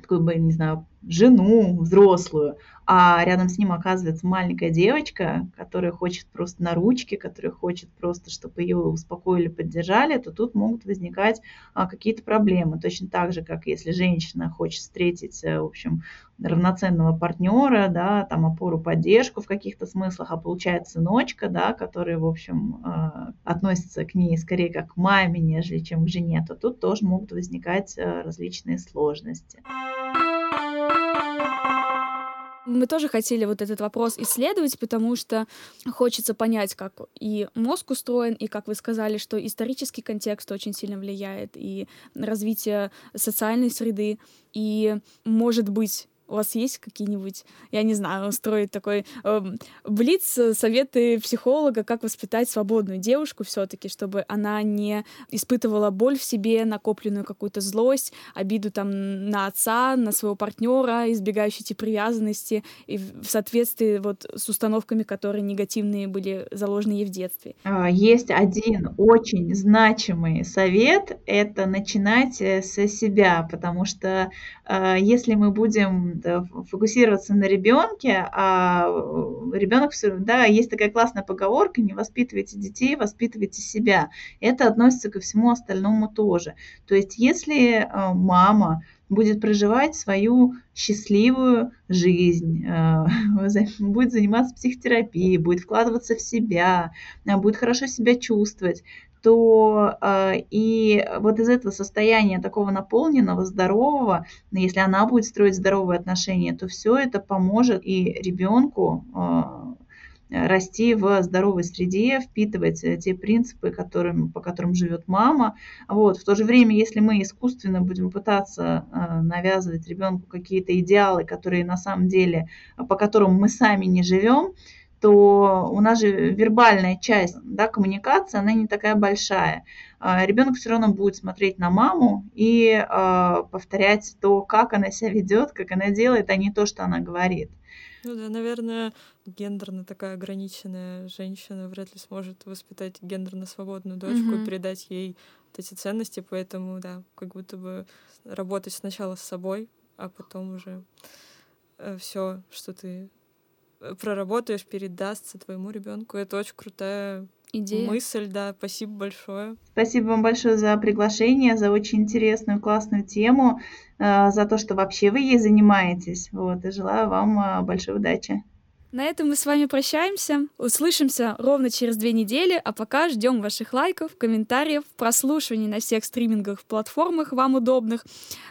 [SPEAKER 5] такой бы, не знаю, жену взрослую, а рядом с ним оказывается маленькая девочка, которая хочет просто на ручке, которая хочет просто, чтобы ее успокоили, поддержали, то тут могут возникать а, какие-то проблемы. Точно так же, как если женщина хочет встретить, э, в общем, равноценного партнера, да, там опору, поддержку в каких-то смыслах, а получает сыночка, да, который, в общем, э, относится к ней скорее как к маме, нежели чем к жене, то тут тоже могут возникать э, различные сложности.
[SPEAKER 4] Мы тоже хотели вот этот вопрос исследовать, потому что хочется понять, как и мозг устроен, и, как вы сказали, что исторический контекст очень сильно влияет, и развитие социальной среды, и, может быть, у вас есть какие-нибудь, я не знаю, устроить такой э, блиц советы психолога, как воспитать свободную девушку все-таки, чтобы она не испытывала боль в себе, накопленную какую-то злость, обиду там на отца, на своего партнера, избегающие эти привязанности и в соответствии вот с установками, которые негативные были заложены ей в детстве.
[SPEAKER 5] А, есть один очень значимый совет — это начинать э, со себя, потому что э, если мы будем фокусироваться на ребенке, а ребенок все, да, есть такая классная поговорка: не воспитывайте детей, воспитывайте себя. Это относится ко всему остальному тоже. То есть, если э, мама будет проживать свою счастливую жизнь, будет заниматься психотерапией, будет вкладываться в себя, будет хорошо себя чувствовать, то э, и вот из этого состояния такого наполненного, здорового, если она будет строить здоровые отношения, то все это поможет и ребенку э, расти в здоровой среде, впитывать те принципы, которым, по которым живет мама. Вот. В то же время, если мы искусственно будем пытаться э, навязывать ребенку какие-то идеалы, которые на самом деле, по которым мы сами не живем, то у нас же вербальная часть да, коммуникации, она не такая большая. А, ребенок все равно будет смотреть на маму и э, повторять то, как она себя ведет, как она делает, а не то, что она говорит.
[SPEAKER 3] Ну да, наверное, гендерно такая ограниченная женщина вряд ли сможет воспитать гендерно свободную дочку mm-hmm. и передать ей вот эти ценности, поэтому да, как будто бы работать сначала с собой, а потом уже э, все, что ты проработаешь, передастся твоему ребенку. Это очень крутая идея. Мысль, да. Спасибо большое.
[SPEAKER 5] Спасибо вам большое за приглашение, за очень интересную, классную тему, э, за то, что вообще вы ей занимаетесь. Вот, и желаю вам э, большой удачи.
[SPEAKER 4] На этом мы с вами прощаемся. Услышимся ровно через две недели, а пока ждем ваших лайков, комментариев, прослушиваний на всех стриминговых платформах вам удобных.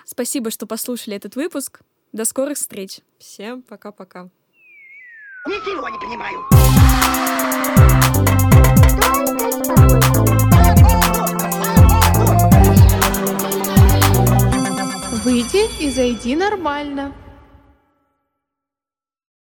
[SPEAKER 4] Спасибо, что послушали этот выпуск. До скорых встреч.
[SPEAKER 3] Всем пока-пока.
[SPEAKER 1] Ничего не понимаю.
[SPEAKER 2] Выйди и зайди нормально.